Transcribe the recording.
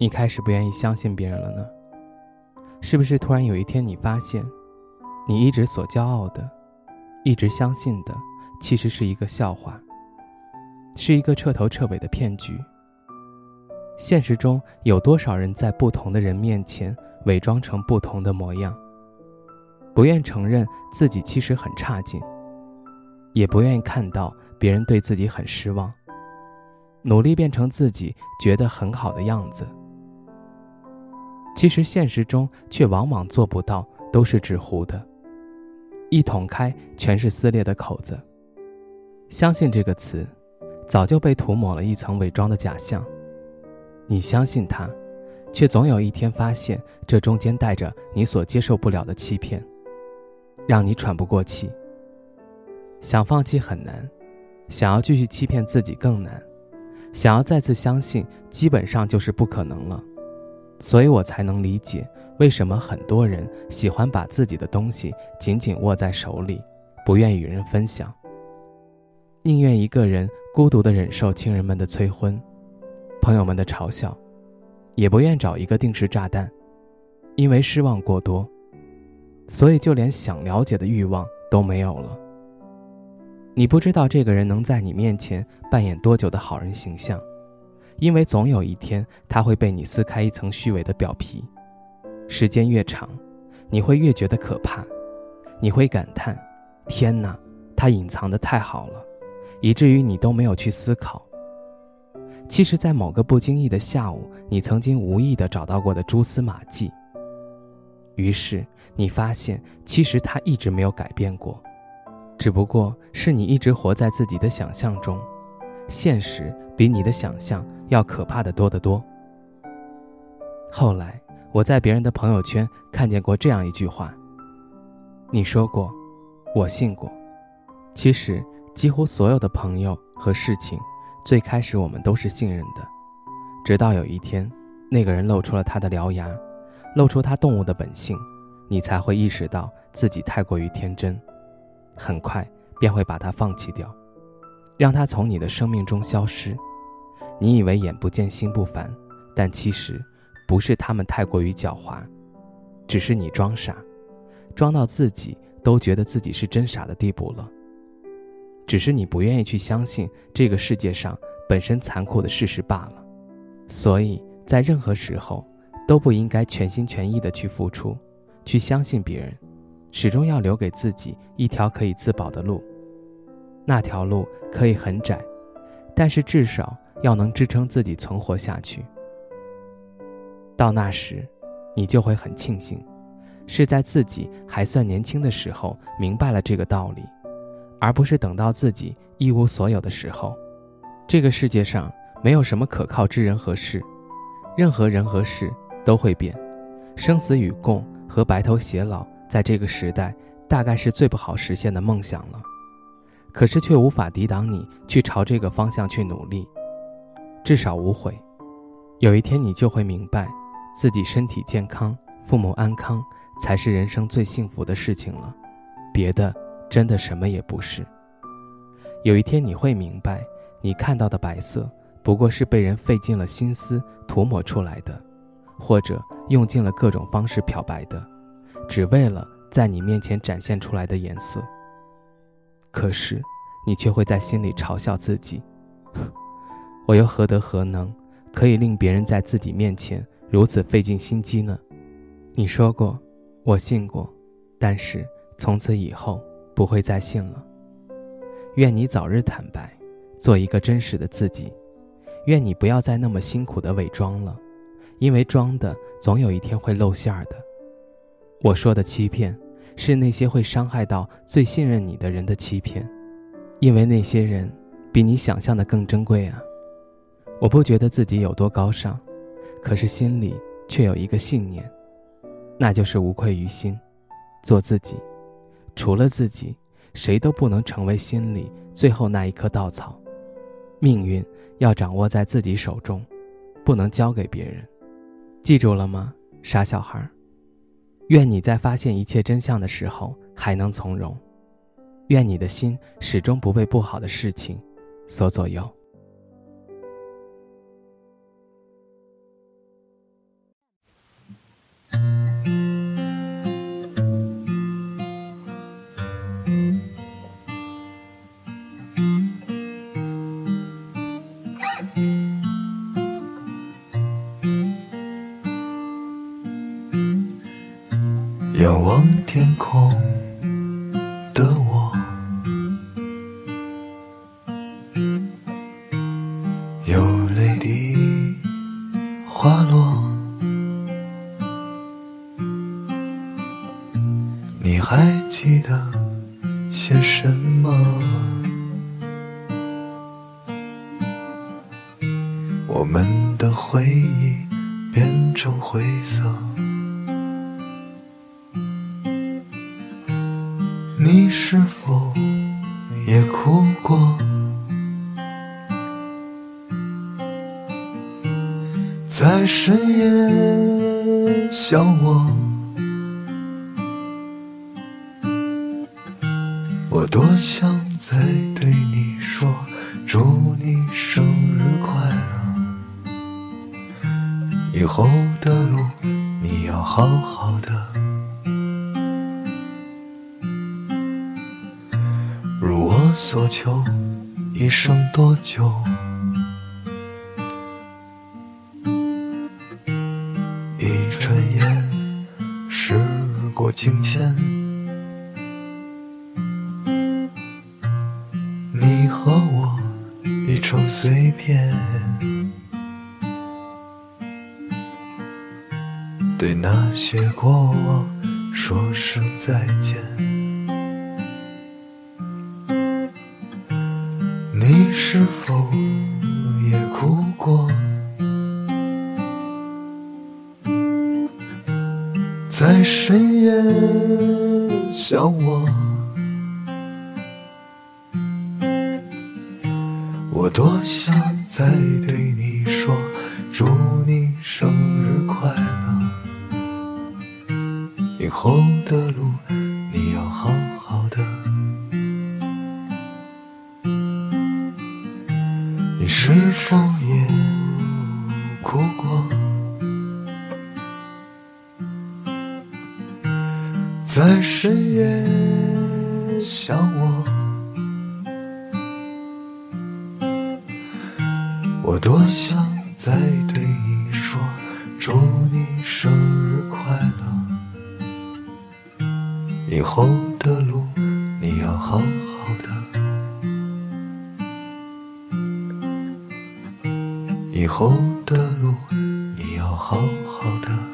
你开始不愿意相信别人了呢？是不是突然有一天你发现，你一直所骄傲的、一直相信的，其实是一个笑话，是一个彻头彻尾的骗局？现实中有多少人在不同的人面前伪装成不同的模样？不愿承认自己其实很差劲，也不愿意看到别人对自己很失望，努力变成自己觉得很好的样子。其实现实中却往往做不到，都是纸糊的，一捅开全是撕裂的口子。相信这个词，早就被涂抹了一层伪装的假象。你相信它，却总有一天发现这中间带着你所接受不了的欺骗，让你喘不过气。想放弃很难，想要继续欺骗自己更难，想要再次相信，基本上就是不可能了。所以我才能理解为什么很多人喜欢把自己的东西紧紧握在手里，不愿与人分享，宁愿一个人孤独地忍受亲人们的催婚、朋友们的嘲笑，也不愿找一个定时炸弹，因为失望过多，所以就连想了解的欲望都没有了。你不知道这个人能在你面前扮演多久的好人形象。因为总有一天，他会被你撕开一层虚伪的表皮。时间越长，你会越觉得可怕，你会感叹：“天哪，他隐藏的太好了，以至于你都没有去思考。”其实，在某个不经意的下午，你曾经无意的找到过的蛛丝马迹。于是，你发现，其实他一直没有改变过，只不过是你一直活在自己的想象中，现实比你的想象。要可怕的多得多。后来，我在别人的朋友圈看见过这样一句话：“你说过，我信过。”其实，几乎所有的朋友和事情，最开始我们都是信任的，直到有一天，那个人露出了他的獠牙，露出他动物的本性，你才会意识到自己太过于天真，很快便会把他放弃掉，让他从你的生命中消失。你以为眼不见心不烦，但其实不是他们太过于狡猾，只是你装傻，装到自己都觉得自己是真傻的地步了。只是你不愿意去相信这个世界上本身残酷的事实罢了。所以在任何时候都不应该全心全意的去付出，去相信别人，始终要留给自己一条可以自保的路。那条路可以很窄，但是至少。要能支撑自己存活下去，到那时，你就会很庆幸，是在自己还算年轻的时候明白了这个道理，而不是等到自己一无所有的时候。这个世界上没有什么可靠之人和事，任何人和事都会变，生死与共和白头偕老，在这个时代大概是最不好实现的梦想了，可是却无法抵挡你去朝这个方向去努力。至少无悔，有一天你就会明白，自己身体健康、父母安康，才是人生最幸福的事情了，别的真的什么也不是。有一天你会明白，你看到的白色，不过是被人费尽了心思涂抹出来的，或者用尽了各种方式漂白的，只为了在你面前展现出来的颜色。可是，你却会在心里嘲笑自己。我又何德何能，可以令别人在自己面前如此费尽心机呢？你说过，我信过，但是从此以后不会再信了。愿你早日坦白，做一个真实的自己。愿你不要再那么辛苦的伪装了，因为装的总有一天会露馅儿的。我说的欺骗，是那些会伤害到最信任你的人的欺骗，因为那些人比你想象的更珍贵啊。我不觉得自己有多高尚，可是心里却有一个信念，那就是无愧于心，做自己。除了自己，谁都不能成为心里最后那一棵稻草。命运要掌握在自己手中，不能交给别人。记住了吗，傻小孩？愿你在发现一切真相的时候还能从容。愿你的心始终不被不好的事情所左右。仰望天空的我，有泪滴滑落。你还记得些什么？我们的回忆变成灰色。你是否也哭过？在深夜想我，我多想再对你说，祝你生日快乐。以后的路你要好好所求，一生多久？一转眼，时过境迁，你和我已成碎片，对那些过往说声再见。是否也哭过？在深夜想我，我多想再对你说，祝你生日快乐。以后的路你是否也哭过？在深夜想我，我多想再对你说，祝你生日快乐。以后的路你要好以后的路你要好好的